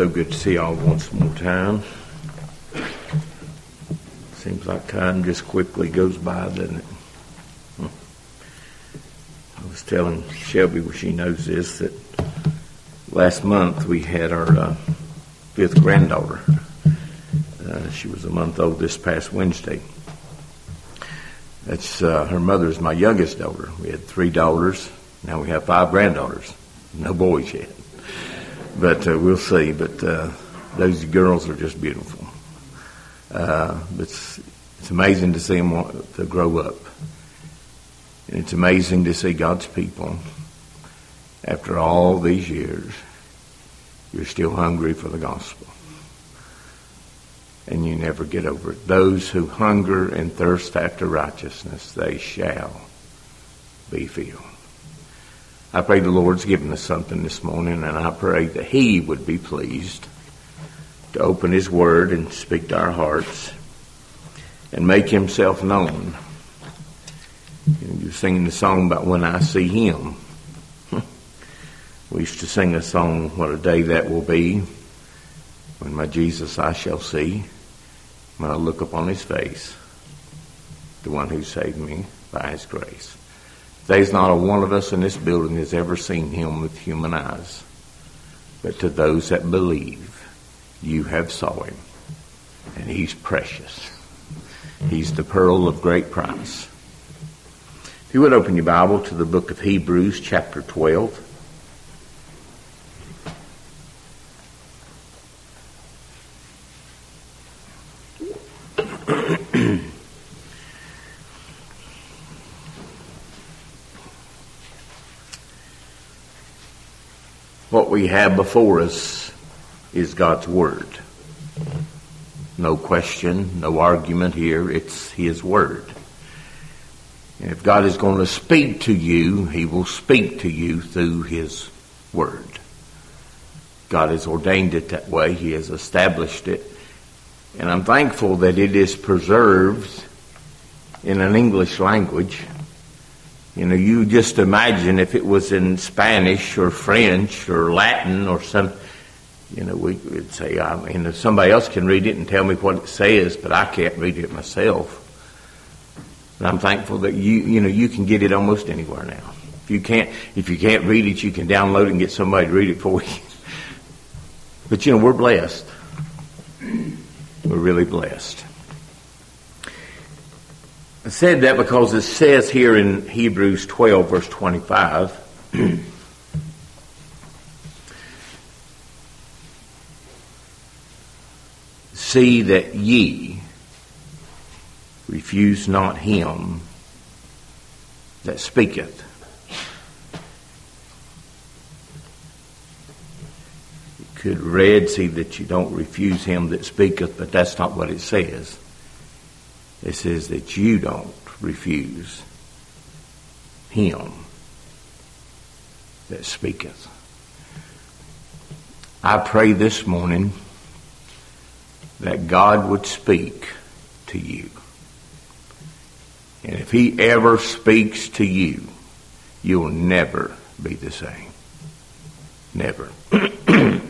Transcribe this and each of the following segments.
so good to see y'all once more time. Seems like time just quickly goes by, doesn't it? I was telling Shelby, well, she knows this, that last month we had our uh, fifth granddaughter. Uh, she was a month old this past Wednesday. That's uh, her mother's my youngest daughter. We had three daughters. Now we have five granddaughters. No boys yet, but uh, we'll see. But uh, those girls are just beautiful. Uh, it's it's amazing to see them to grow up, and it's amazing to see God's people. After all these years, you're still hungry for the gospel and you never get over it. Those who hunger and thirst after righteousness, they shall be filled. I pray the Lord's given us something this morning, and I pray that He would be pleased to open His Word and speak to our hearts and make Himself known. You know, you're singing the song about when I see Him. We used to sing a song, What a Day That Will Be, when my Jesus I shall see when I look upon his face, the one who saved me by his grace. There's not a one of us in this building has ever seen him with human eyes. But to those that believe, you have saw him. And he's precious. He's the pearl of great price. If you would open your Bible to the book of Hebrews, chapter 12. What we have before us is God's Word. No question, no argument here. It's His Word. And if God is going to speak to you, He will speak to you through His Word. God has ordained it that way. He has established it. And I'm thankful that it is preserved in an English language you know, you just imagine if it was in Spanish or French or Latin or some, you know, we would say, I mean, if somebody else can read it and tell me what it says, but I can't read it myself. And I'm thankful that you, you know, you can get it almost anywhere now. If you can't, if you can't read it, you can download it and get somebody to read it for you. But you know, we're blessed. We're really blessed. I said that because it says here in Hebrews 12, verse 25, see that ye refuse not him that speaketh. You could read, see that you don't refuse him that speaketh, but that's not what it says. It says that you don't refuse him that speaketh. I pray this morning that God would speak to you. And if he ever speaks to you, you'll never be the same. Never.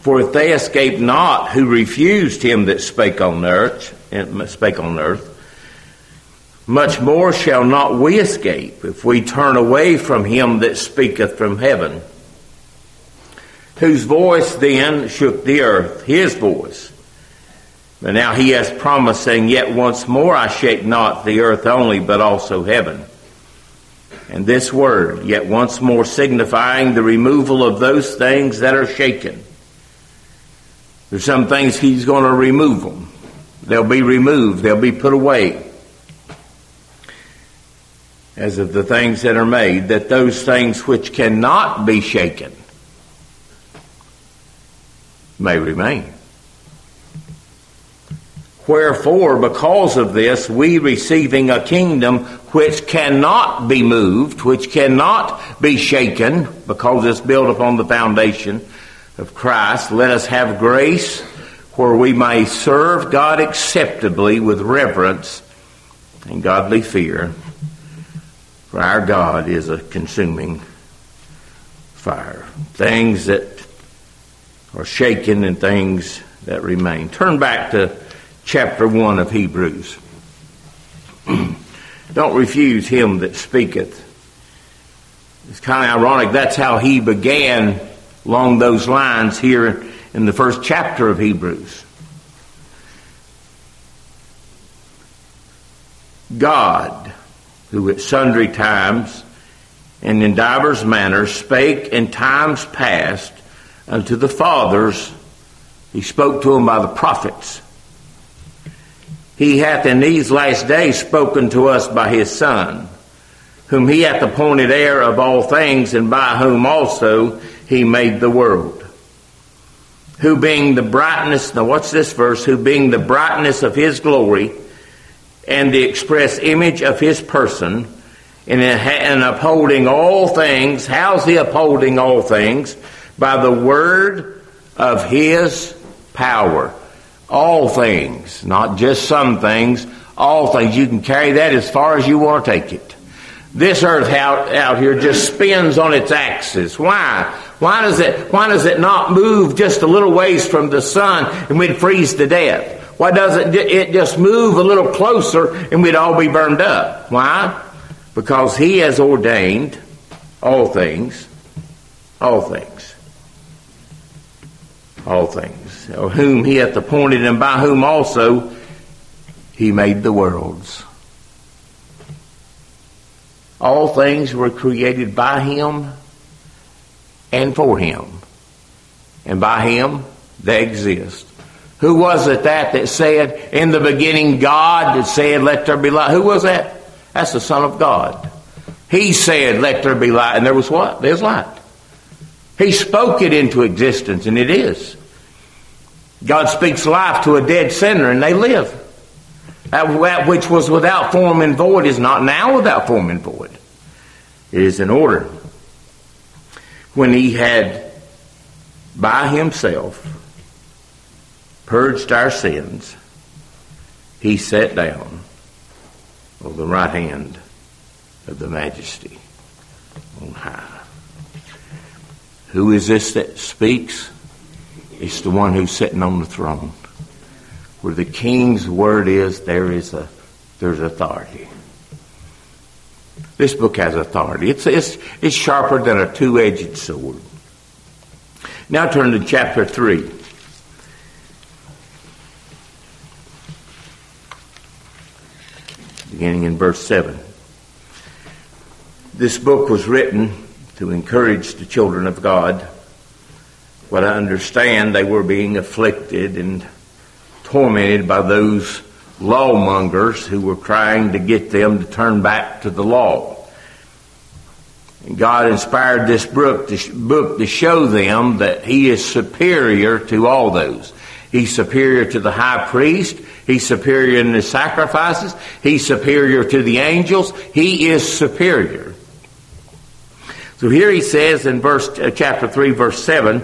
For if they escape not who refused him that spake on earth, spake on earth, much more shall not we escape if we turn away from him that speaketh from heaven, whose voice then shook the earth, his voice. But now he has promised, saying, Yet once more I shake not the earth only, but also heaven. And this word, yet once more signifying the removal of those things that are shaken there's some things he's going to remove them. They'll be removed. They'll be put away. As of the things that are made, that those things which cannot be shaken may remain. Wherefore, because of this, we receiving a kingdom which cannot be moved, which cannot be shaken, because it's built upon the foundation of Christ, let us have grace where we may serve God acceptably with reverence and godly fear. For our God is a consuming fire. Things that are shaken and things that remain. Turn back to chapter 1 of Hebrews. Don't refuse him that speaketh. It's kind of ironic. That's how he began along those lines here in the first chapter of Hebrews. God, who at sundry times and in divers manners spake in times past unto the fathers, he spoke to them by the prophets. He hath in these last days spoken to us by his Son, whom he hath appointed heir of all things, and by whom also he made the world. Who being the brightness, now what's this verse? Who being the brightness of his glory and the express image of his person, and, upholding all things, how's he upholding all things? By the word of his power. All things, not just some things, all things. You can carry that as far as you want to take it. This earth out, out here just spins on its axis. Why? Why does it, why does it not move just a little ways from the sun and we'd freeze to death? Why doesn't it just move a little closer and we'd all be burned up? Why? Because he has ordained all things, all things, all things, of whom he hath appointed and by whom also he made the worlds. All things were created by him and for him. And by him they exist. Who was it that that said, in the beginning God that said, let there be light? Who was that? That's the Son of God. He said, let there be light. And there was what? There's light. He spoke it into existence, and it is. God speaks life to a dead sinner, and they live. That which was without form and void is not now without form and void. It is in order. When he had by himself purged our sins, he sat down on the right hand of the majesty on high. Who is this that speaks? It's the one who's sitting on the throne. Where the king's word is, there is a there's authority. This book has authority. It's, it's, it's sharper than a two edged sword. Now turn to chapter 3. Beginning in verse 7. This book was written to encourage the children of God. What I understand, they were being afflicted and tormented by those lawmongers who were trying to get them to turn back to the law. And God inspired this book to, book to show them that He is superior to all those. He's superior to the high priest. He's superior in the sacrifices. He's superior to the angels. He is superior. So here he says in verse uh, chapter 3 verse 7,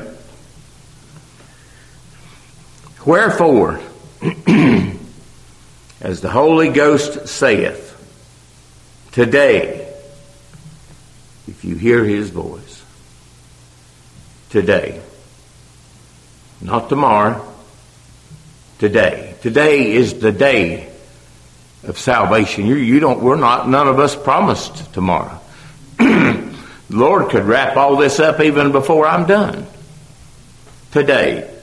Wherefore as the Holy Ghost saith, today, if you hear his voice, today, not tomorrow, today. Today is the day of salvation. You, you don't, we're not, none of us promised tomorrow. the Lord could wrap all this up even before I'm done. Today,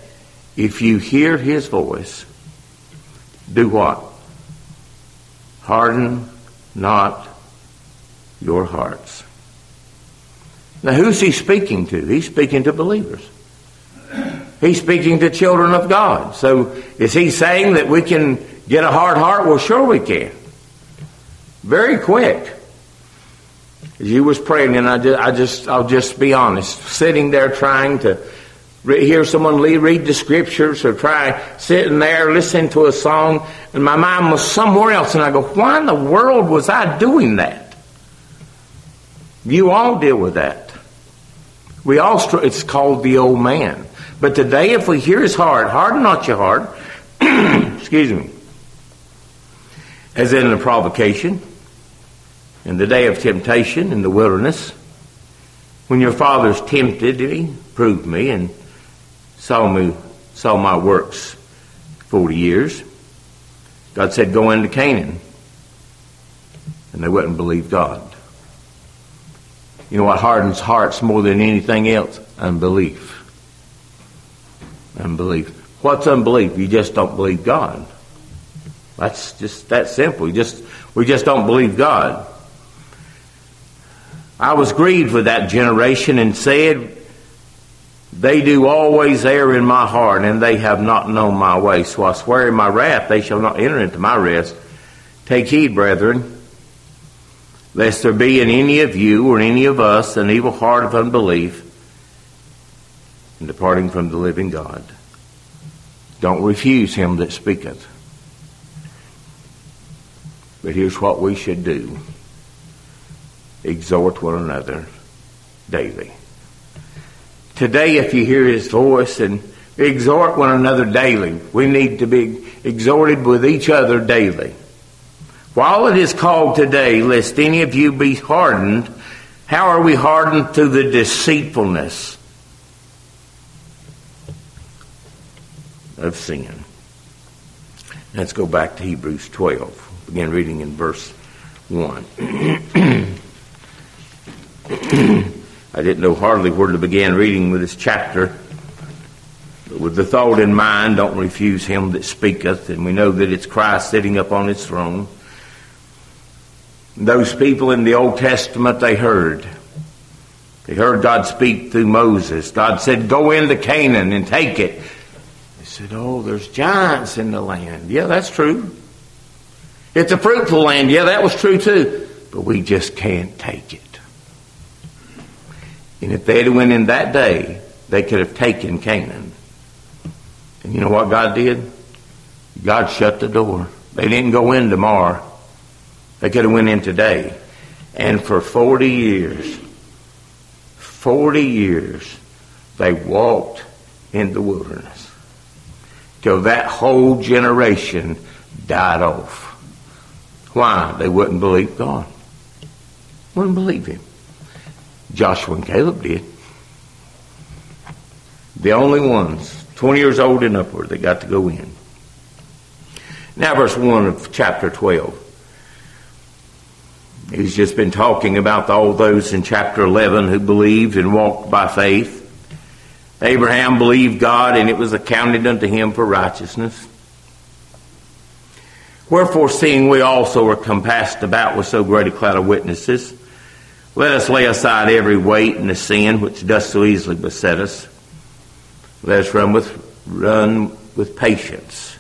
if you hear his voice, do what? Harden not your hearts. Now, who's he speaking to? He's speaking to believers. He's speaking to children of God. So, is he saying that we can get a hard heart? Well, sure we can. Very quick. As you was praying, and I just, I just, I'll just be honest, sitting there trying to hear someone read the scriptures or try sitting there listening to a song and my mind was somewhere else and I go, why in the world was I doing that? You all deal with that. We all, it's called the old man. But today if we hear his heart, harden not your heart, excuse me, as in the provocation, in the day of temptation in the wilderness, when your fathers tempted me, proved me, and saw me, saw my works 40 years. God said, go into Canaan. And they wouldn't believe God. You know what hardens hearts more than anything else? Unbelief. Unbelief. What's unbelief? You just don't believe God. That's just that simple. You just we just don't believe God. I was grieved with that generation and said, They do always err in my heart, and they have not known my way. So I swear in my wrath, they shall not enter into my rest. Take heed, brethren, lest there be in any of you or any of us an evil heart of unbelief in departing from the living God. Don't refuse him that speaketh. But here's what we should do exhort one another daily. Today, if you hear his voice and exhort one another daily, we need to be exhorted with each other daily. While it is called today, lest any of you be hardened, how are we hardened through the deceitfulness of sin? Let's go back to Hebrews 12 begin reading in verse 1. I didn't know hardly where to begin reading with this chapter. But with the thought in mind, don't refuse him that speaketh, and we know that it's Christ sitting up on his throne. Those people in the Old Testament, they heard. They heard God speak through Moses. God said, Go into Canaan and take it. They said, Oh, there's giants in the land. Yeah, that's true. It's a fruitful land. Yeah, that was true too. But we just can't take it. And if they'd went in that day, they could have taken Canaan. And you know what God did? God shut the door. They didn't go in tomorrow. They could have went in today. And for 40 years, 40 years, they walked in the wilderness till that whole generation died off. Why? They wouldn't believe God. Wouldn't believe Him. Joshua and Caleb did. The only ones, 20 years old and upward, that got to go in. Now, verse 1 of chapter 12. He's just been talking about all those in chapter 11 who believed and walked by faith. Abraham believed God, and it was accounted unto him for righteousness. Wherefore, seeing we also are compassed about with so great a cloud of witnesses, let us lay aside every weight and the sin which does so easily beset us. Let us run with, run with patience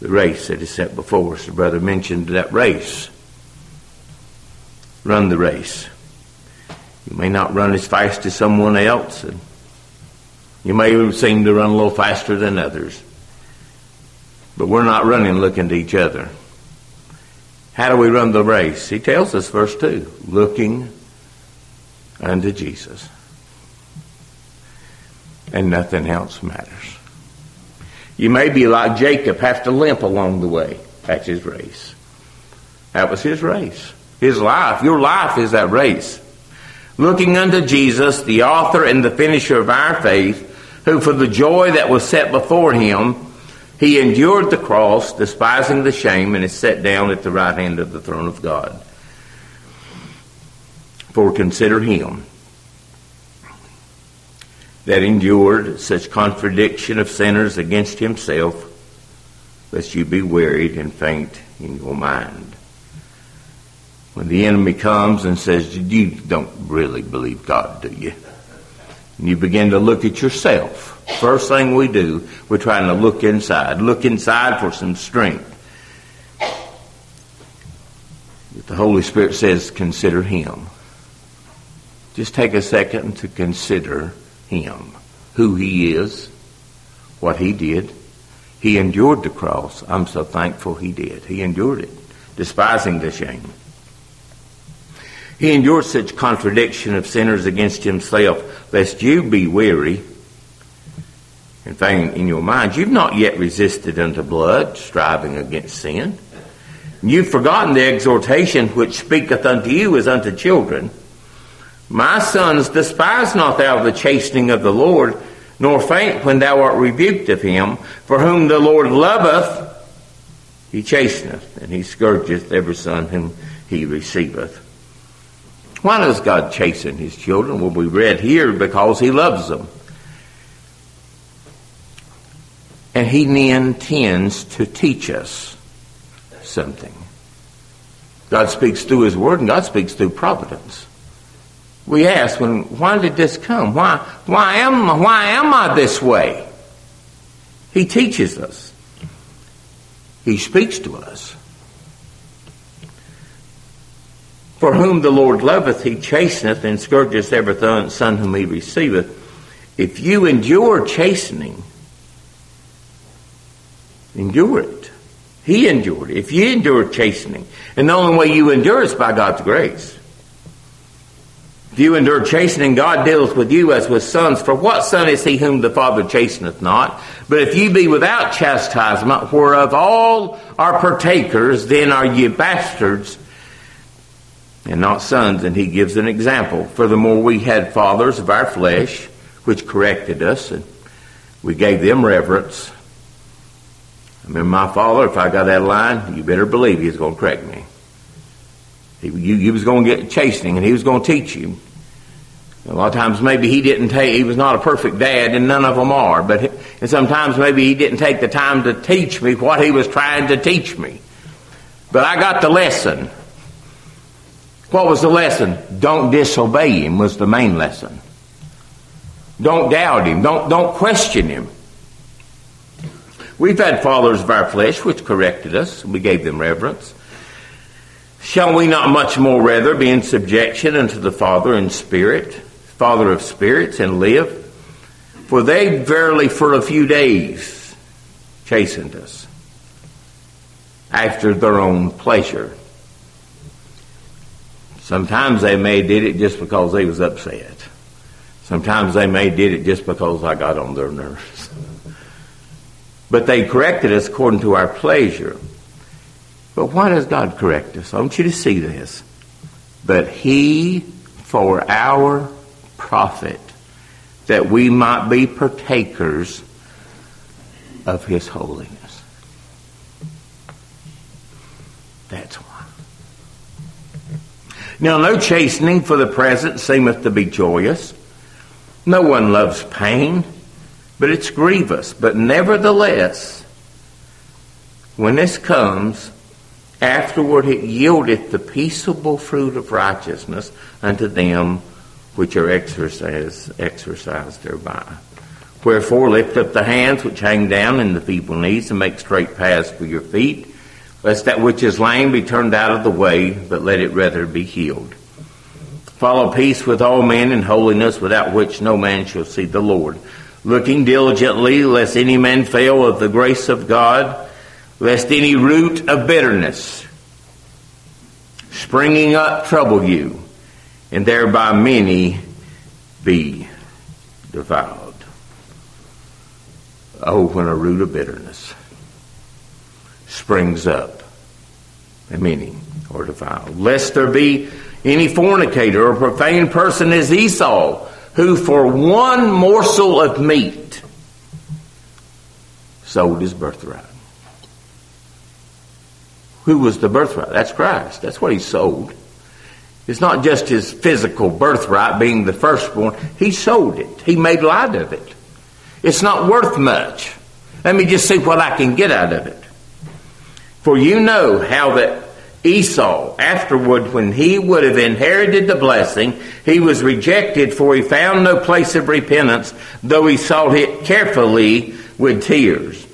the race that is set before us. The brother mentioned that race. Run the race. You may not run as fast as someone else, and you may seem to run a little faster than others. But we're not running looking to each other. How do we run the race? He tells us, verse 2, looking unto Jesus. And nothing else matters. You may be like Jacob, have to limp along the way. That's his race. That was his race. His life. Your life is that race. Looking unto Jesus, the author and the finisher of our faith, who for the joy that was set before him he endured the cross, despising the shame, and is set down at the right hand of the throne of God. For consider him that endured such contradiction of sinners against himself, lest you be wearied and faint in your mind. When the enemy comes and says, You don't really believe God, do you? And you begin to look at yourself First thing we do, we're trying to look inside. Look inside for some strength. The Holy Spirit says, consider Him. Just take a second to consider Him. Who He is, what He did. He endured the cross. I'm so thankful He did. He endured it, despising the shame. He endured such contradiction of sinners against Himself, lest you be weary and faint in your mind, you've not yet resisted unto blood, striving against sin. You've forgotten the exhortation which speaketh unto you as unto children. My sons, despise not thou the chastening of the Lord, nor faint when thou art rebuked of him. For whom the Lord loveth, he chasteneth, and he scourgeth every son whom he receiveth. Why does God chasten his children? Well, we read here because he loves them. And he intends to teach us something. God speaks through his word and God speaks through providence. We ask when why did this come? Why why am I why am I this way? He teaches us. He speaks to us. For whom the Lord loveth, he chasteneth and scourgeth every son whom he receiveth. If you endure chastening, endure it. He endured it. If you endure chastening, and the only way you endure is by God's grace. If you endure chastening, God deals with you as with sons. For what son is he whom the Father chasteneth not? But if ye be without chastisement, whereof all are partakers, then are ye bastards and not sons. And he gives an example. Furthermore, we had fathers of our flesh, which corrected us, and we gave them reverence. Remember my father, if I got that line, you better believe he was going to correct me. He, you, was going to get chastening, and he was going to teach you. A lot of times, maybe he didn't take. He was not a perfect dad, and none of them are. But and sometimes, maybe he didn't take the time to teach me what he was trying to teach me. But I got the lesson. What was the lesson? Don't disobey him was the main lesson. Don't doubt him. Don't, don't question him. We've had fathers of our flesh which corrected us. We gave them reverence. Shall we not much more rather be in subjection unto the Father in spirit, Father of spirits, and live? For they verily for a few days chastened us after their own pleasure. Sometimes they may did it just because they was upset. Sometimes they may did it just because I got on their nerves. But they corrected us according to our pleasure. But why does God correct us? I want you to see this. But He for our profit, that we might be partakers of His holiness. That's why. Now, no chastening for the present seemeth to be joyous. No one loves pain, but it's grievous. But nevertheless, when this comes, afterward it yieldeth the peaceable fruit of righteousness unto them which are exercised, exercised thereby. Wherefore lift up the hands which hang down and the feeble knees, and make straight paths for your feet lest that which is lame be turned out of the way, but let it rather be healed. Follow peace with all men and holiness, without which no man shall see the Lord. Looking diligently, lest any man fail of the grace of God, lest any root of bitterness springing up trouble you, and thereby many be defiled. Oh, when a root of bitterness springs up. A many or defiled. Lest there be any fornicator or profane person as Esau, who for one morsel of meat sold his birthright. Who was the birthright? That's Christ. That's what he sold. It's not just his physical birthright being the firstborn. He sold it. He made light of it. It's not worth much. Let me just see what I can get out of it. For you know how that Esau, afterward, when he would have inherited the blessing, he was rejected, for he found no place of repentance, though he sought it carefully with tears.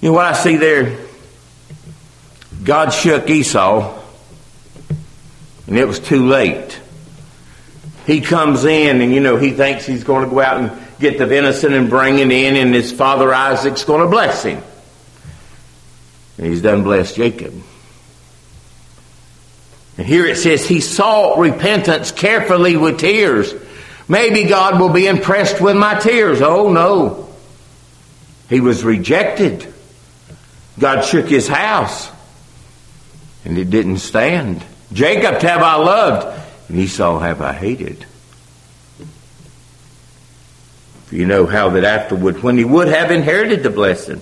You know what I see there? God shook Esau, and it was too late. He comes in, and you know, he thinks he's going to go out and get the venison and bring it in, and his father Isaac's going to bless him. And he's done blessed Jacob. And here it says he sought repentance carefully with tears. Maybe God will be impressed with my tears. Oh no. He was rejected. God shook his house. And it didn't stand. Jacob have I loved, and Esau have I hated. You know how that afterward, when he would have inherited the blessing,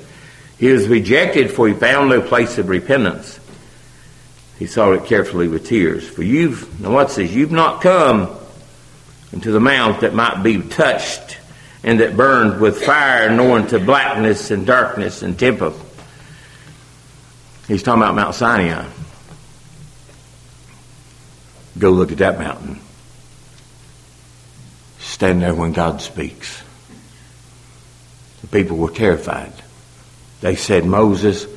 he was rejected, for he found no place of repentance. He saw it carefully with tears. For you've, now what says, you've not come into the mount that might be touched and that burned with fire, nor into blackness and darkness and tempest. He's talking about Mount Sinai. Go look at that mountain. Stand there when God speaks. The people were terrified. They said, Moses,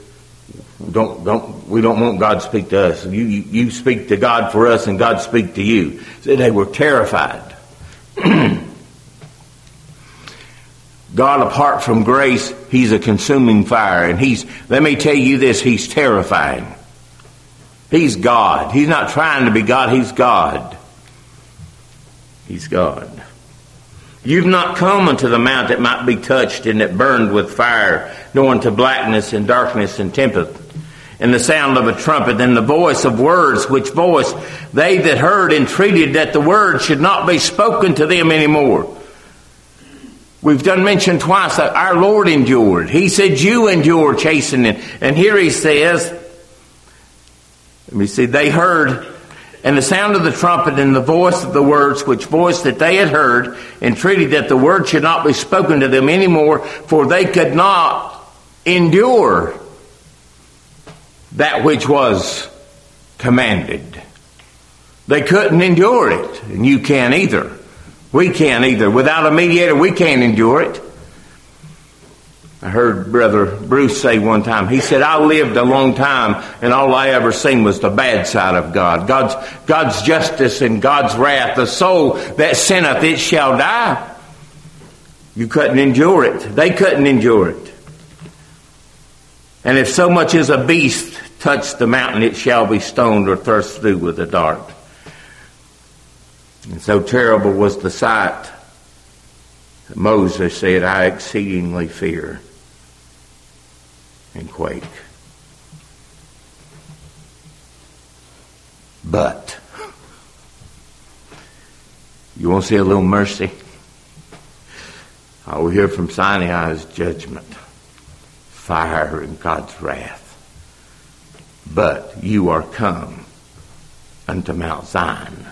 don't, don't, we don't want God to speak to us. You, you speak to God for us and God speak to you. So they were terrified. God, apart from grace, He's a consuming fire. And He's, let me tell you this, He's terrifying. He's God. He's not trying to be God, He's God. He's God. You've not come unto the mount that might be touched and that burned with fire, nor unto blackness and darkness and tempest, and the sound of a trumpet and the voice of words, which voice they that heard entreated that the word should not be spoken to them anymore. We've done mention twice that our Lord endured. He said, You endure chastening. And here he says, let me see, they heard and the sound of the trumpet and the voice of the words, which voice that they had heard, entreated that the word should not be spoken to them anymore, for they could not endure that which was commanded. They couldn't endure it, and you can't either. We can't either. Without a mediator, we can't endure it. I heard Brother Bruce say one time, he said, I lived a long time and all I ever seen was the bad side of God. God's, God's justice and God's wrath. The soul that sinneth, it shall die. You couldn't endure it. They couldn't endure it. And if so much as a beast touch the mountain, it shall be stoned or thrust through with a dart. And so terrible was the sight that Moses said, I exceedingly fear and quake. But, you want to see a little mercy? All we hear from Sinai judgment, fire, and God's wrath. But you are come unto Mount Zion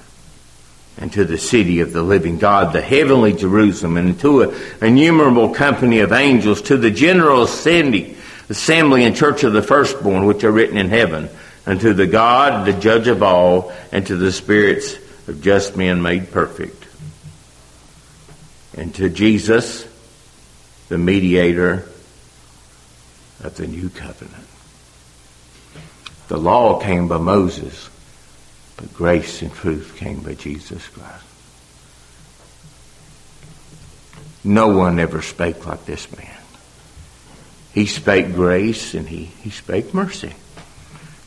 and to the city of the living God, the heavenly Jerusalem, and to an innumerable company of angels, to the general assembly, assembly and church of the firstborn, which are written in heaven, and to the God, the judge of all, and to the spirits of just men made perfect, and to Jesus, the mediator of the new covenant. The law came by Moses, but grace and truth came by Jesus Christ. No one ever spake like this man. He spake grace and he, he spake mercy.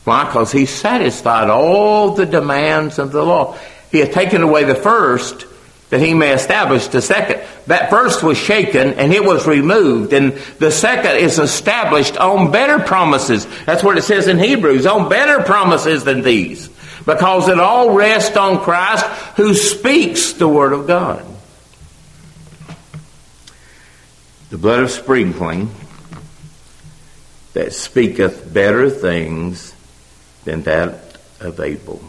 Why? Because he satisfied all the demands of the law. He had taken away the first that he may establish the second. That first was shaken and it was removed, and the second is established on better promises. That's what it says in Hebrews, on better promises than these. Because it all rests on Christ who speaks the Word of God. The blood of sprinkling that speaketh better things than that of Abel.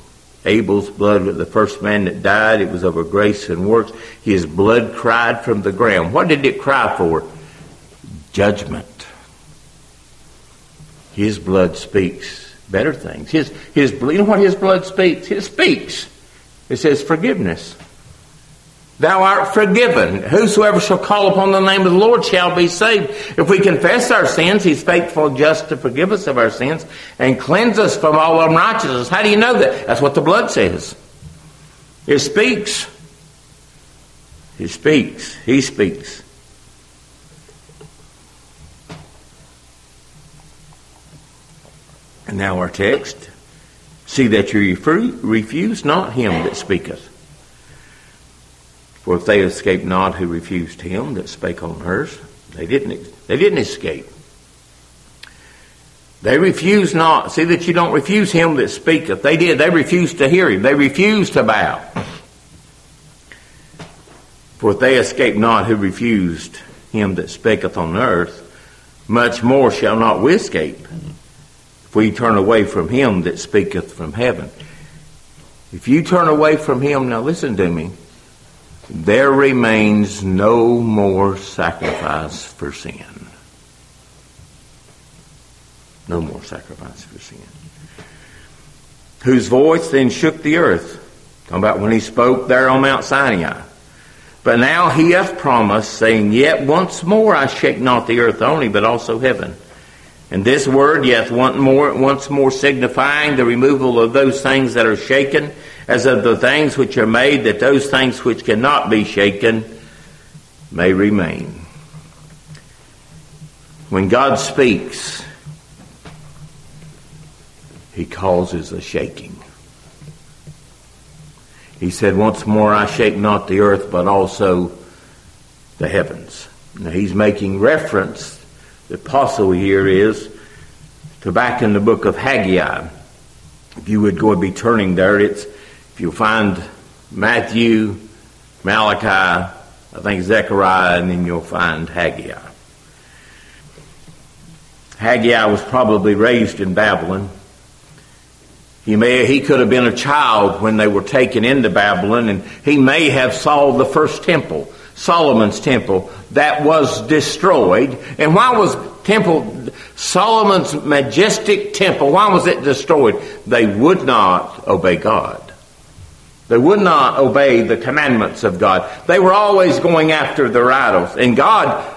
Abel's blood the first man that died. It was over grace and works. His blood cried from the ground. What did it cry for? Judgment. His blood speaks better things. His, his, you know what his blood speaks? It speaks. It says forgiveness. Thou art forgiven. Whosoever shall call upon the name of the Lord shall be saved. If we confess our sins, He's faithful just to forgive us of our sins and cleanse us from all unrighteousness. How do you know that? That's what the blood says. It speaks. He speaks. He speaks. And now our text. See that you refuse not him that speaketh. For if they escaped not who refused him that spake on earth, they didn't, they didn't escape. They refused not. See that you don't refuse him that speaketh. They did. They refused to hear him. They refused to bow. For if they escape not who refused him that spaketh on earth, much more shall not we escape if we turn away from him that speaketh from heaven. If you turn away from him, now listen to me, there remains no more sacrifice for sin. No more sacrifice for sin. Whose voice then shook the earth. Talking about when he spoke there on Mount Sinai. But now he hath promised, saying, Yet once more I shake not the earth only, but also heaven. And this word, yet once more, once more signifying the removal of those things that are shaken, as of the things which are made, that those things which cannot be shaken may remain. When God speaks, he causes a shaking. He said, Once more I shake not the earth, but also the heavens. Now he's making reference, the apostle here is, to back in the book of Haggai. If you would go and be turning there, it's if you find Matthew, Malachi, I think Zechariah, and then you'll find Haggai. Haggai was probably raised in Babylon. He may he could have been a child when they were taken into Babylon, and he may have saw the first temple, Solomon's temple, that was destroyed. And why was temple Solomon's majestic temple? Why was it destroyed? They would not obey God. They would not obey the commandments of God. They were always going after their idols, and God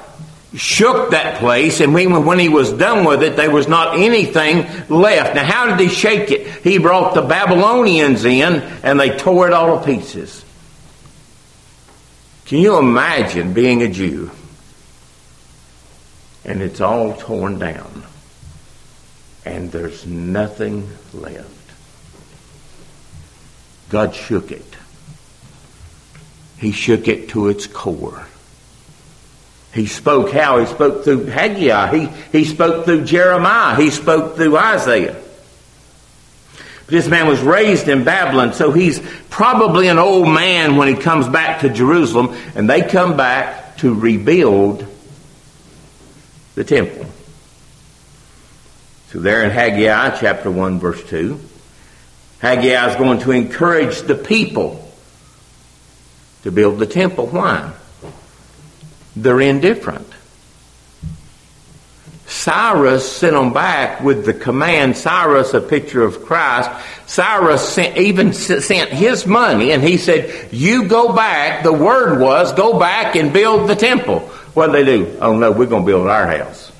shook that place, and when he was done with it, there was not anything left. Now, how did he shake it? He brought the Babylonians in, and they tore it all to pieces. Can you imagine being a Jew? And it's all torn down, and there's nothing left. God shook it. He shook it to its core. He spoke how? He spoke through Haggai. He, he spoke through Jeremiah. He spoke through Isaiah. This man was raised in Babylon, so he's probably an old man when he comes back to Jerusalem, and they come back to rebuild the temple. So there in Haggai chapter 1 verse 2, Haggai is going to encourage the people to build the temple. Why? they're indifferent. Cyrus sent them back with the command. Cyrus, a picture of Christ. Cyrus sent, even sent his money, and he said, "You go back." The word was, "Go back and build the temple." What did they do? Oh no, we're going to build our house.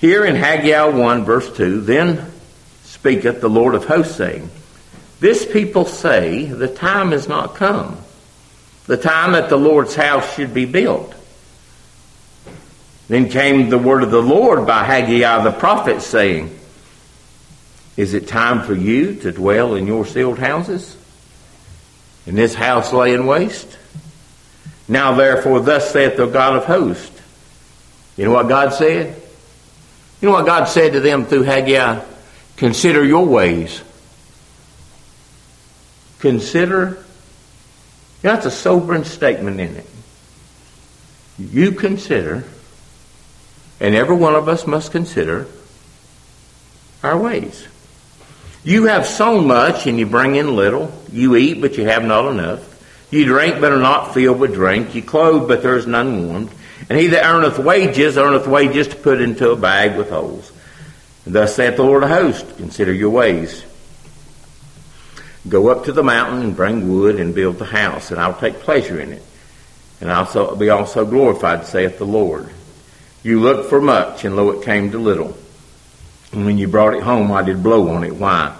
Here in Haggai one verse two, then speaketh the Lord of hosts, saying, "This people say, the time is not come." the time that the Lord's house should be built. Then came the word of the Lord by Haggai the prophet, saying, Is it time for you to dwell in your sealed houses? And this house lay in waste? Now therefore, thus saith the God of hosts. You know what God said? You know what God said to them through Haggai? Consider your ways. Consider. That's a sobering statement in it. You consider, and every one of us must consider, our ways. You have so much and you bring in little. You eat, but you have not enough. You drink, but are not filled with drink. You clothe, but there is none warmed. And he that earneth wages, earneth wages to put into a bag with holes. And thus saith the Lord of hosts, consider your ways. Go up to the mountain and bring wood and build the house, and I'll take pleasure in it. And I'll be also glorified, saith the Lord. You looked for much, and lo, it came to little. And when you brought it home, I did blow on it. Why?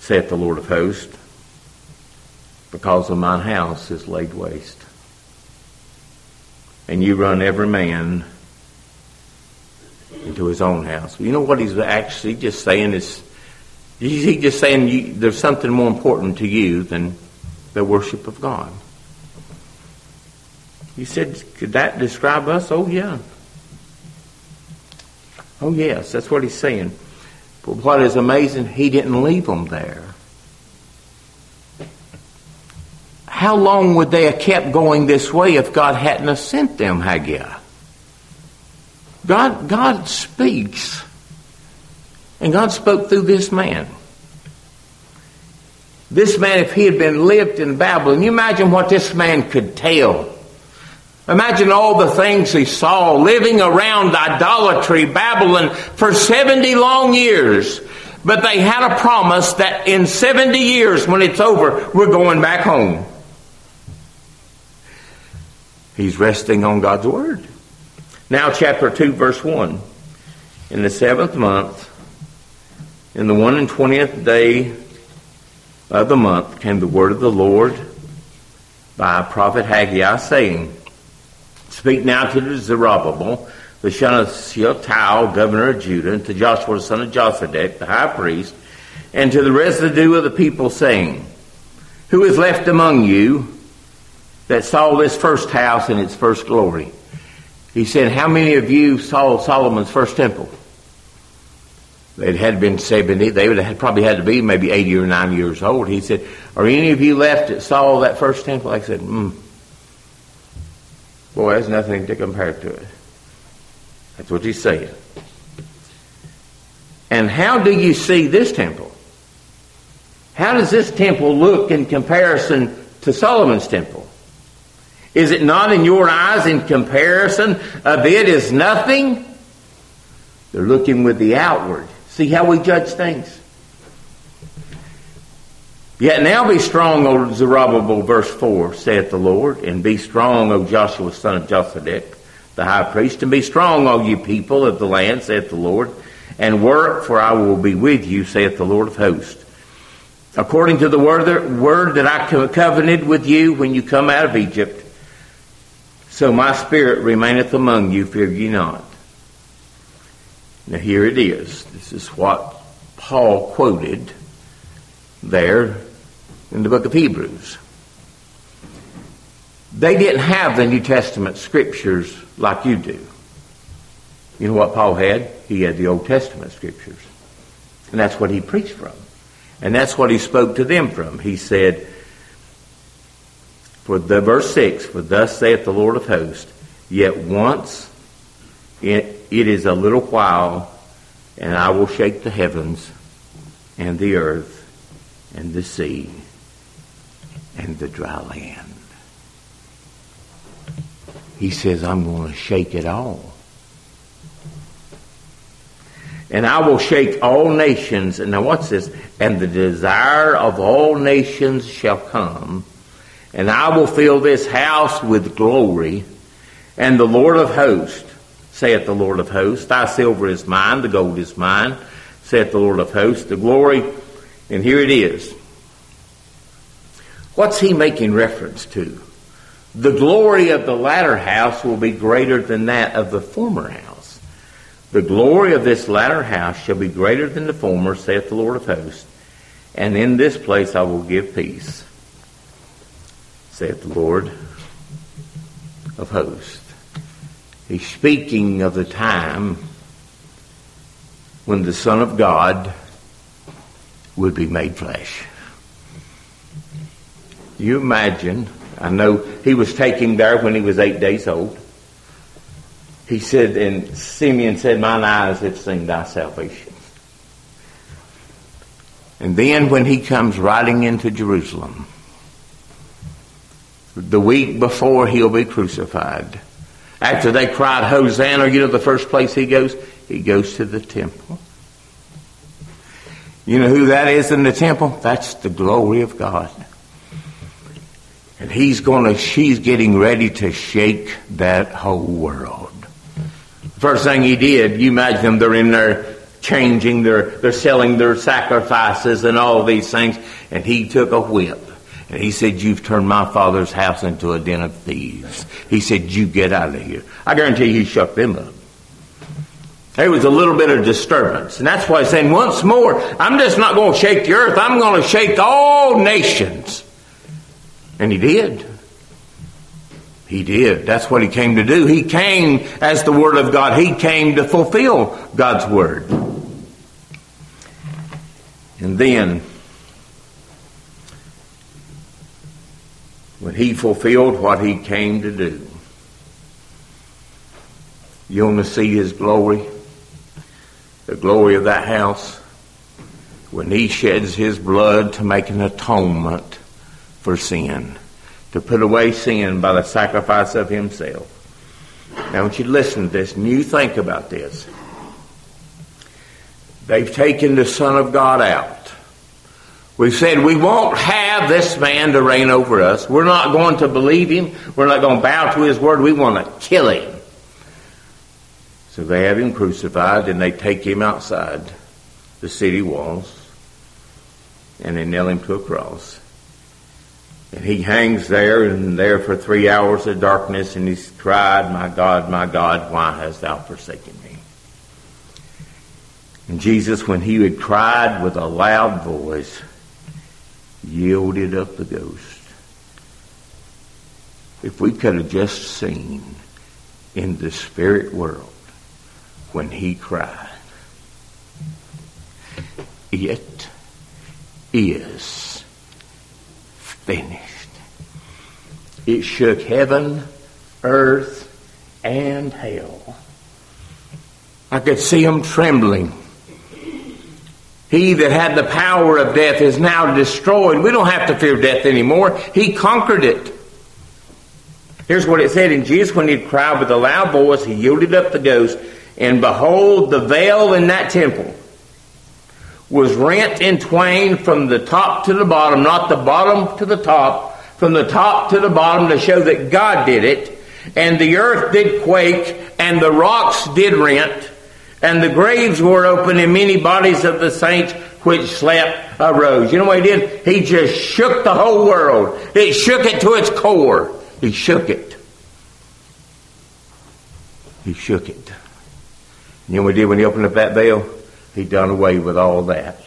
saith the Lord of hosts. Because of mine house is laid waste. And you run every man into his own house. You know what he's actually just saying is is he just saying you, there's something more important to you than the worship of God? He said, could that describe us? Oh, yeah. Oh, yes, that's what he's saying. But what is amazing, he didn't leave them there. how long would they have kept going this way if God hadn't sent them Haggai? God, God speaks. And God spoke through this man. This man, if he had been lived in Babylon, you imagine what this man could tell. Imagine all the things he saw living around idolatry, Babylon, for 70 long years. But they had a promise that in 70 years, when it's over, we're going back home. He's resting on God's word. Now, chapter 2, verse 1. In the seventh month, in the one and twentieth day of the month, came the word of the Lord by prophet Haggai, saying, Speak now to the Zerubbabel, the son of Shealtiel, governor of Judah, and to Joshua, the son of Josedek, the high priest, and to the residue of the people, saying, Who is left among you that saw this first house in its first glory? He said, How many of you saw Solomon's first temple? It had been 70. They would have probably had to be maybe 80 or 90 years old. He said, Are any of you left that saw that first temple? I said, Hmm. Boy, there's nothing to compare to it. That's what he's saying. And how do you see this temple? How does this temple look in comparison to Solomon's temple? Is it not in your eyes in comparison of it is nothing? They're looking with the outward. See how we judge things? Yet now be strong, O Zerubbabel, verse 4, saith the Lord, and be strong, O Joshua, son of Josedek, the high priest, and be strong, all you people of the land, saith the Lord, and work, for I will be with you, saith the Lord of hosts. According to the word, word that I covenanted with you when you come out of Egypt, so my spirit remaineth among you, fear ye not. Now here it is. This is what Paul quoted there in the book of Hebrews. They didn't have the New Testament scriptures like you do. You know what Paul had? He had the Old Testament scriptures. And that's what he preached from. And that's what he spoke to them from. He said, for the verse 6, for thus saith the Lord of hosts, yet once it, it is a little while, and I will shake the heavens and the earth and the sea and the dry land. He says, I'm going to shake it all. And I will shake all nations. And now what's this? And the desire of all nations shall come and I will fill this house with glory. And the Lord of hosts, saith the Lord of hosts, thy silver is mine, the gold is mine, saith the Lord of hosts, the glory, and here it is. What's he making reference to? The glory of the latter house will be greater than that of the former house. The glory of this latter house shall be greater than the former, saith the Lord of hosts. And in this place I will give peace saith the Lord of hosts. He's speaking of the time when the Son of God would be made flesh. You imagine, I know he was taken there when he was eight days old. He said, and Simeon said, Mine eyes have seen thy salvation. And then when he comes riding into Jerusalem, the week before he'll be crucified. After they cried, Hosanna, you know the first place he goes? He goes to the temple. You know who that is in the temple? That's the glory of God. And he's gonna, she's getting ready to shake that whole world. First thing he did, you imagine them, they're in there changing, they're, they're selling their sacrifices and all these things, and he took a whip he said, You've turned my father's house into a den of thieves. He said, You get out of here. I guarantee he shook them up. There was a little bit of disturbance. And that's why he's saying, Once more, I'm just not going to shake the earth. I'm going to shake all nations. And he did. He did. That's what he came to do. He came as the Word of God. He came to fulfill God's Word. And then when he fulfilled what he came to do. You want to see his glory? The glory of that house? When he sheds his blood to make an atonement for sin, to put away sin by the sacrifice of himself. Now want you listen to this and you think about this. They've taken the Son of God out. We said we won't have this man to reign over us. We're not going to believe him. We're not going to bow to his word. We want to kill him. So they have him crucified and they take him outside the city walls and they nail him to a cross. And he hangs there and there for three hours of darkness and he's cried, My God, my God, why hast thou forsaken me? And Jesus, when he had cried with a loud voice, yielded up the ghost. If we could have just seen in the spirit world when he cried, it is finished. It shook heaven, earth, and hell. I could see them trembling. He that had the power of death is now destroyed. We don't have to fear death anymore. He conquered it. Here's what it said in Jesus when he cried with a loud voice, he yielded up the ghost, and behold, the veil in that temple was rent in twain from the top to the bottom, not the bottom to the top, from the top to the bottom to show that God did it. And the earth did quake, and the rocks did rent, and the graves were open, and many bodies of the saints which slept arose. You know what he did? He just shook the whole world. It shook it to its core. He shook it. He shook it. You know what he did when he opened up that veil? He done away with all that.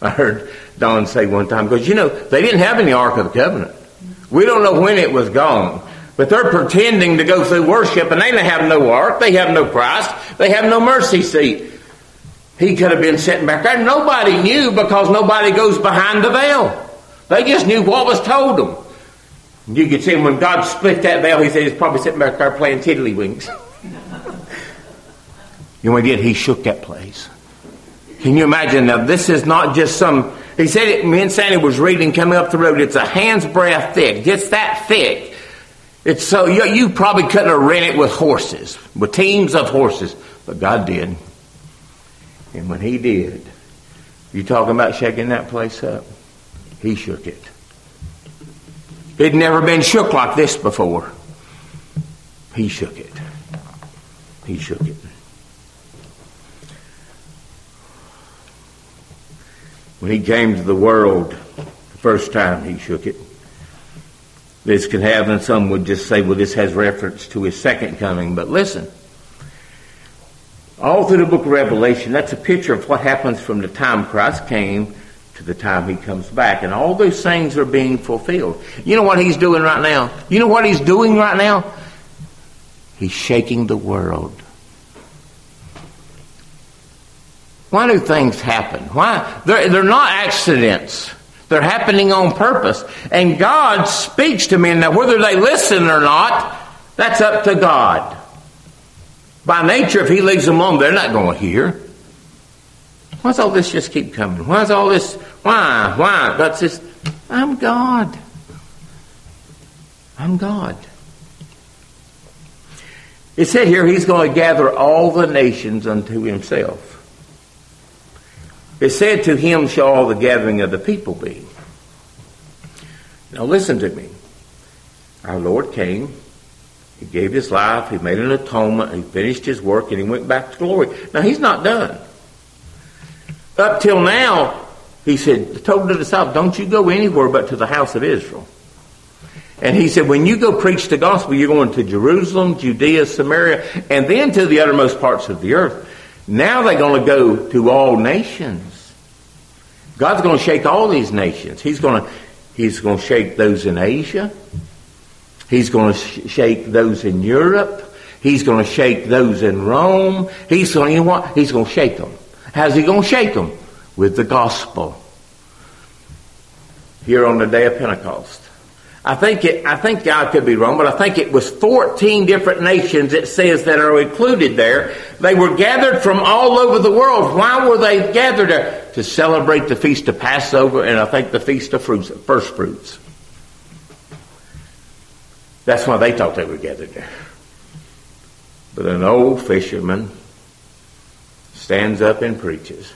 I heard Don say one time, because you know, they didn't have any Ark of the Covenant. We don't know when it was gone. But they're pretending to go through worship and they have no ark, they have no Christ, they have no mercy seat. He could have been sitting back there. Nobody knew because nobody goes behind the veil. They just knew what was told them. You could see when God split that veil, he said he's probably sitting back there playing tiddlywinks. you know what he did? He shook that place. Can you imagine now? This is not just some. He said it. Me and Sandy was reading coming up the road. It's a hand's breadth thick. Just that thick. It's so you, you probably couldn't have ran it with horses, with teams of horses, but God did. And when He did, you talking about shaking that place up? He shook it. It'd never been shook like this before. He shook it. He shook it. When he came to the world the first time, he shook it this could have, and some would just say, well, this has reference to his second coming. But listen, all through the book of Revelation, that's a picture of what happens from the time Christ came to the time he comes back. And all those things are being fulfilled. You know what he's doing right now? You know what he's doing right now? He's shaking the world. Why do things happen? Why? They're, they're not accidents. They're happening on purpose. And God speaks to men. Now, whether they listen or not, that's up to God. By nature, if He leaves them alone, they're not going to hear. Why does all this just keep coming? Why is all this? Why? Why? That's just, I'm God. I'm God. It said here, He's going to gather all the nations unto Himself. It said, To him shall all the gathering of the people be. Now listen to me. Our Lord came, He gave His life, He made an atonement, He finished His work, and He went back to glory. Now He's not done. Up till now, He said, told the disciples, Don't you go anywhere but to the house of Israel. And he said, when you go preach the gospel, you're going to Jerusalem, Judea, Samaria, and then to the uttermost parts of the earth. Now they're going to go to all nations. God's going to shake all these nations. He's going to, he's going to shake those in Asia. He's going to sh- shake those in Europe. He's going to shake those in Rome. He's going, you know what? He's going to shake them. How's he going to shake them? With the gospel. Here on the day of Pentecost. I think it, I think I could be wrong, but I think it was 14 different nations it says that are included there. They were gathered from all over the world. Why were they gathered there? To celebrate the feast of Passover and I think the feast of fruits, first fruits. That's why they thought they were gathered there. But an old fisherman stands up and preaches.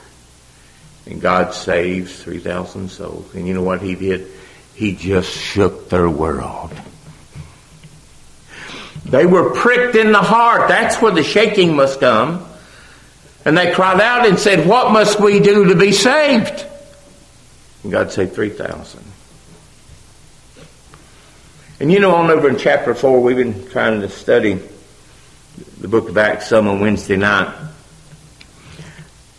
And God saves 3,000 souls. And you know what he did? He just shook their world. They were pricked in the heart. That's where the shaking must come. And they cried out and said, What must we do to be saved? And God said, 3,000. And you know, on over in chapter 4, we've been trying to study the book of Acts some on Wednesday night.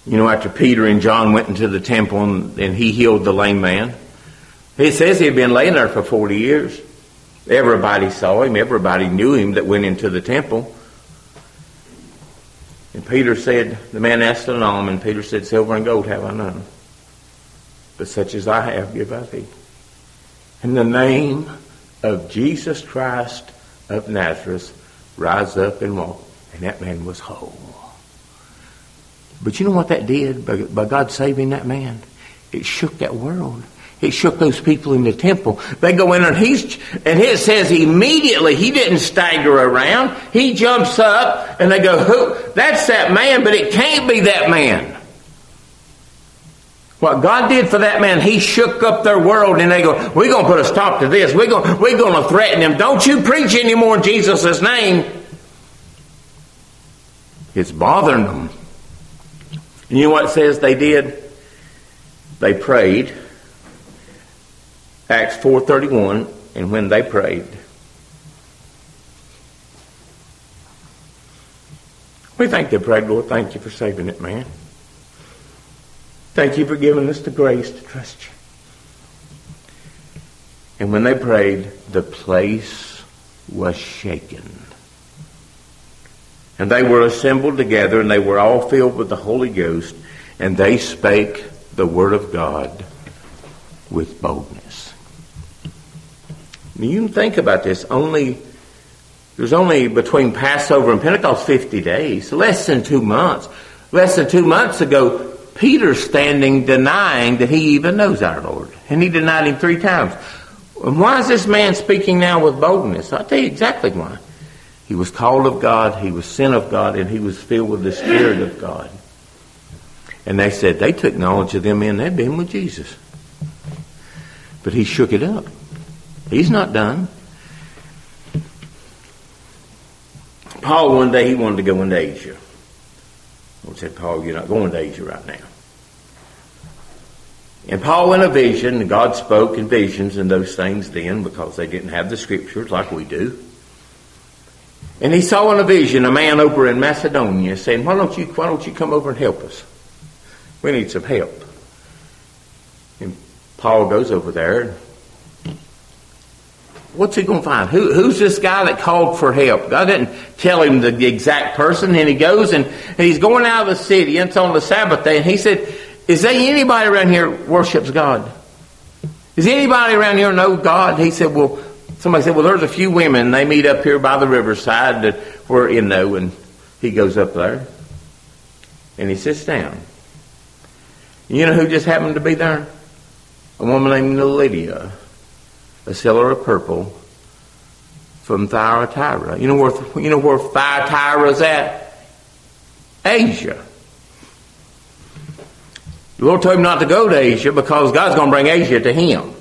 You know, after Peter and John went into the temple and, and he healed the lame man, he says he had been laying there for 40 years. Everybody saw him. Everybody knew him that went into the temple. And Peter said, the man asked an alms, and Peter said, Silver and gold have I none. But such as I have give I thee. In the name of Jesus Christ of Nazareth, rise up and walk. And that man was whole. But you know what that did by God saving that man? It shook that world. He shook those people in the temple. They go in and he's, and it says immediately he didn't stagger around. He jumps up and they go, who? That's that man, but it can't be that man. What God did for that man, he shook up their world and they go, we're going to put a stop to this. We're going, we're going to threaten him. Don't you preach anymore in Jesus' name. It's bothering them. And you know what it says they did? They prayed Acts 4.31, and when they prayed, we thank they prayed, Lord, thank you for saving it, man. Thank you for giving us the grace to trust you. And when they prayed, the place was shaken. And they were assembled together, and they were all filled with the Holy Ghost, and they spake the word of God with boldness. You can think about this. Only there's only between Passover and Pentecost 50 days, less than two months. Less than two months ago, Peter's standing denying that he even knows our Lord. And he denied him three times. And why is this man speaking now with boldness? I'll tell you exactly why. He was called of God, he was sent of God, and he was filled with the Spirit of God. And they said they took knowledge of them men, they'd been with Jesus. But he shook it up. He's not done. Paul, one day, he wanted to go into Asia. I said, Paul, you're not going to Asia right now. And Paul in a vision, and God spoke in visions and those things then because they didn't have the scriptures like we do. And he saw in a vision a man over in Macedonia saying, Why don't you why don't you come over and help us? We need some help. And Paul goes over there what's he going to find? Who, who's this guy that called for help? God didn't tell him the exact person, and he goes and, he's going out of the city, and it's on the Sabbath day, and he said, Is there anybody around here worships God? Is anybody around here know God? He said, Well, somebody said, Well, there's a few women, they meet up here by the riverside that we're in know, and he goes up there and he sits down. You know who just happened to be there? A woman named Lydia a seller of purple from Thyatira. You know where you know where Thyatira is at? Asia. The Lord told him not to go to Asia because God's going to bring Asia to him.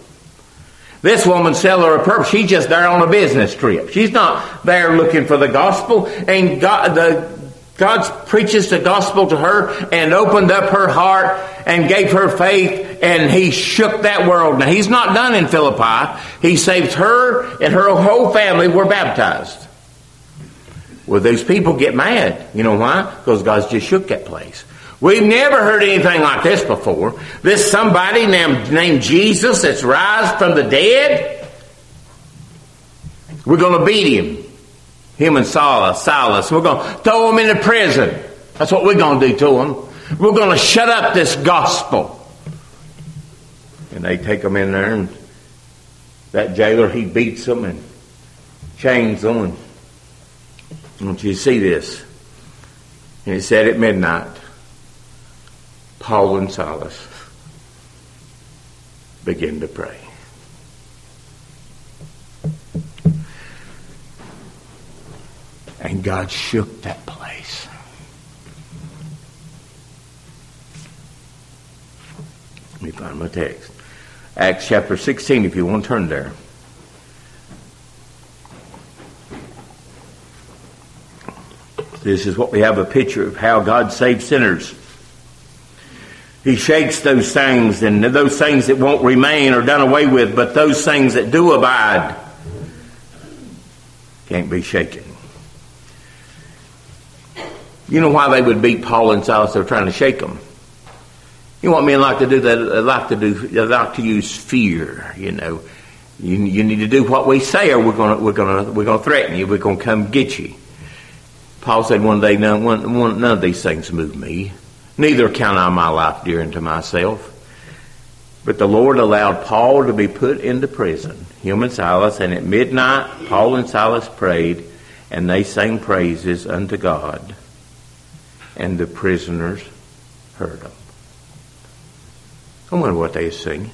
This woman seller of purple, she's just there on a business trip. She's not there looking for the gospel. And God, the God preaches the gospel to her and opened up her heart and gave her faith and he shook that world. Now he's not done in Philippi. He saved her and her whole family were baptized. Well, those people get mad. You know why? Because God's just shook that place. We've never heard anything like this before. This somebody named, named Jesus that's rised from the dead. We're going to beat him him and Silas, Silas. We're going to throw them into prison. That's what we're going to do to him. We're going to shut up this gospel. And they take them in there and that jailer, he beats them and chains them. And I you see this. And it said at midnight, Paul and Silas began to pray. And God shook that place. Let me find my text. Acts chapter 16, if you want to turn there. This is what we have a picture of how God saves sinners. He shakes those things, and those things that won't remain are done away with, but those things that do abide can't be shaken. You know why they would beat Paul and Silas? They're trying to shake them. You want men like to do that? They like to do. They like to use fear. You know, you, you need to do what we say, or we're gonna we're gonna we're gonna threaten you. We're gonna come get you. Paul said one day, none, one, one, none of these things move me. Neither count I my life dear unto myself. But the Lord allowed Paul to be put into prison, him and Silas, and at midnight Paul and Silas prayed, and they sang praises unto God, and the prisoners heard them. I wonder what they sing.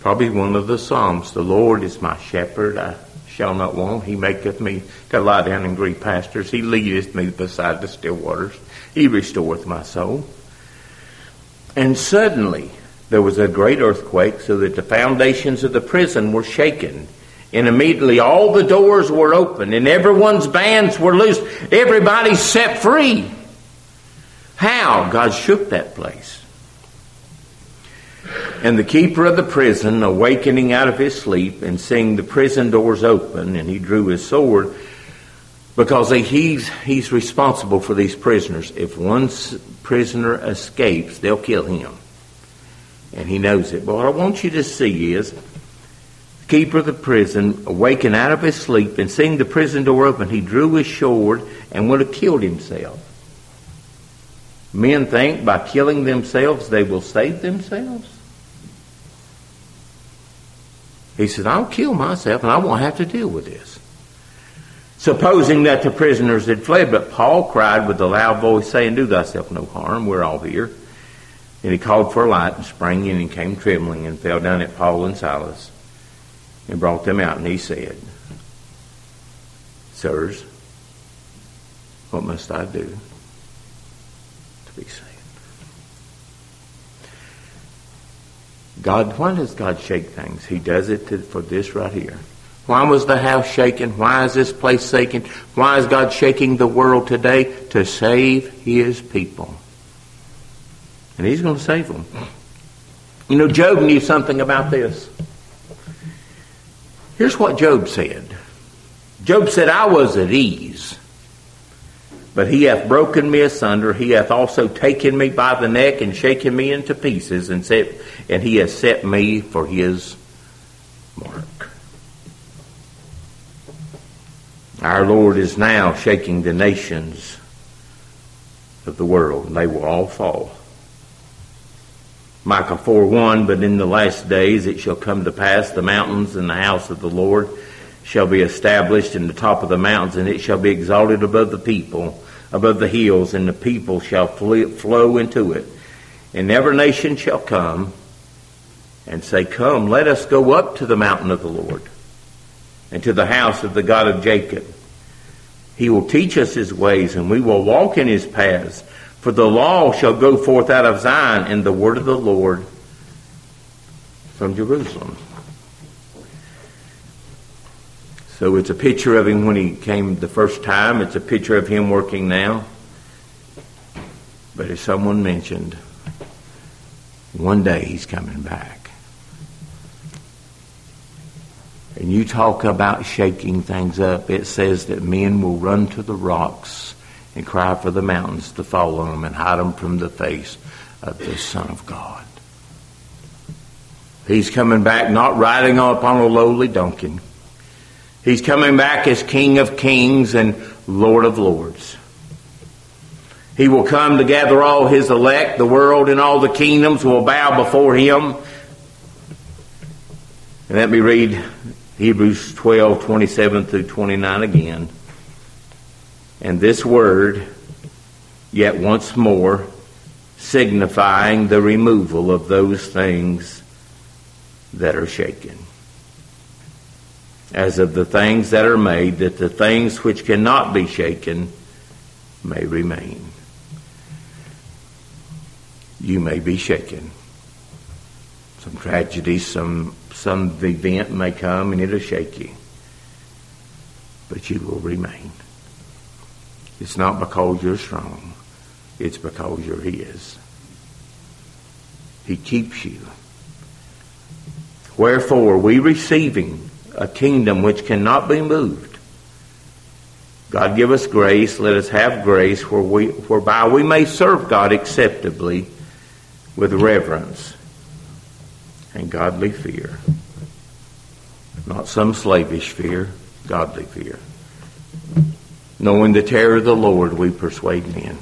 Probably one of the Psalms. The Lord is my shepherd, I shall not want. He maketh me to lie down in green pastures. He leadeth me beside the still waters. He restoreth my soul. And suddenly there was a great earthquake, so that the foundations of the prison were shaken. And immediately all the doors were open, and everyone's bands were loosed. Everybody set free. How? God shook that place. And the keeper of the prison, awakening out of his sleep and seeing the prison doors open, and he drew his sword because he's, he's responsible for these prisoners. If one prisoner escapes, they'll kill him. And he knows it. But what I want you to see is the keeper of the prison, awakened out of his sleep and seeing the prison door open, he drew his sword and would have killed himself. Men think by killing themselves they will save themselves. He said, I'll kill myself and I won't have to deal with this. Supposing that the prisoners had fled, but Paul cried with a loud voice, saying, Do thyself no harm, we're all here. And he called for a light and sprang in and came trembling and fell down at Paul and Silas and brought them out. And he said, Sirs, what must I do to be saved? God, why does God shake things? He does it to, for this right here. Why was the house shaken? Why is this place shaken? Why is God shaking the world today? To save His people. And He's going to save them. You know, Job knew something about this. Here's what Job said Job said, I was at ease but he hath broken me asunder. He hath also taken me by the neck and shaken me into pieces, and set, and he has set me for his mark. Our Lord is now shaking the nations of the world, and they will all fall. Micah 4 1, but in the last days it shall come to pass, the mountains and the house of the Lord shall be established in the top of the mountains, and it shall be exalted above the people above the hills, and the people shall flow into it. And every nation shall come and say, Come, let us go up to the mountain of the Lord and to the house of the God of Jacob. He will teach us his ways, and we will walk in his paths. For the law shall go forth out of Zion, and the word of the Lord from Jerusalem. So it's a picture of him when he came the first time. It's a picture of him working now. But as someone mentioned, one day he's coming back. And you talk about shaking things up. It says that men will run to the rocks and cry for the mountains to fall on them and hide them from the face of the Son of God. He's coming back not riding upon a lowly donkey He's coming back as King of kings and Lord of lords. He will come to gather all his elect. The world and all the kingdoms will bow before him. And let me read Hebrews 12, 27 through 29 again. And this word, yet once more, signifying the removal of those things that are shaken. As of the things that are made, that the things which cannot be shaken may remain. You may be shaken. Some tragedy, some, some event may come and it'll shake you. But you will remain. It's not because you're strong. It's because you're His. He keeps you. Wherefore, we receiving a kingdom which cannot be moved. God give us grace. Let us have grace where we, whereby we may serve God acceptably with reverence and godly fear. Not some slavish fear, godly fear. Knowing the terror of the Lord, we persuade men.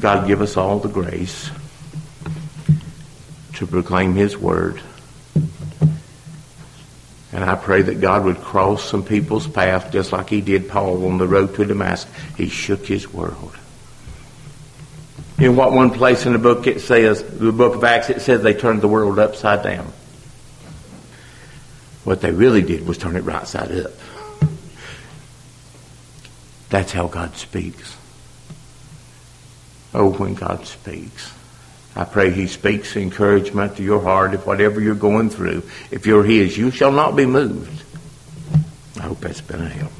God give us all the grace to proclaim His word. And I pray that God would cross some people's path just like He did Paul on the road to Damascus. He shook his world. In what one place in the book it says, the book of Acts, it says they turned the world upside down. What they really did was turn it right side up. That's how God speaks. Oh, when God speaks. I pray He speaks encouragement to your heart if whatever you're going through, if you're His, you shall not be moved. I hope that's been a help.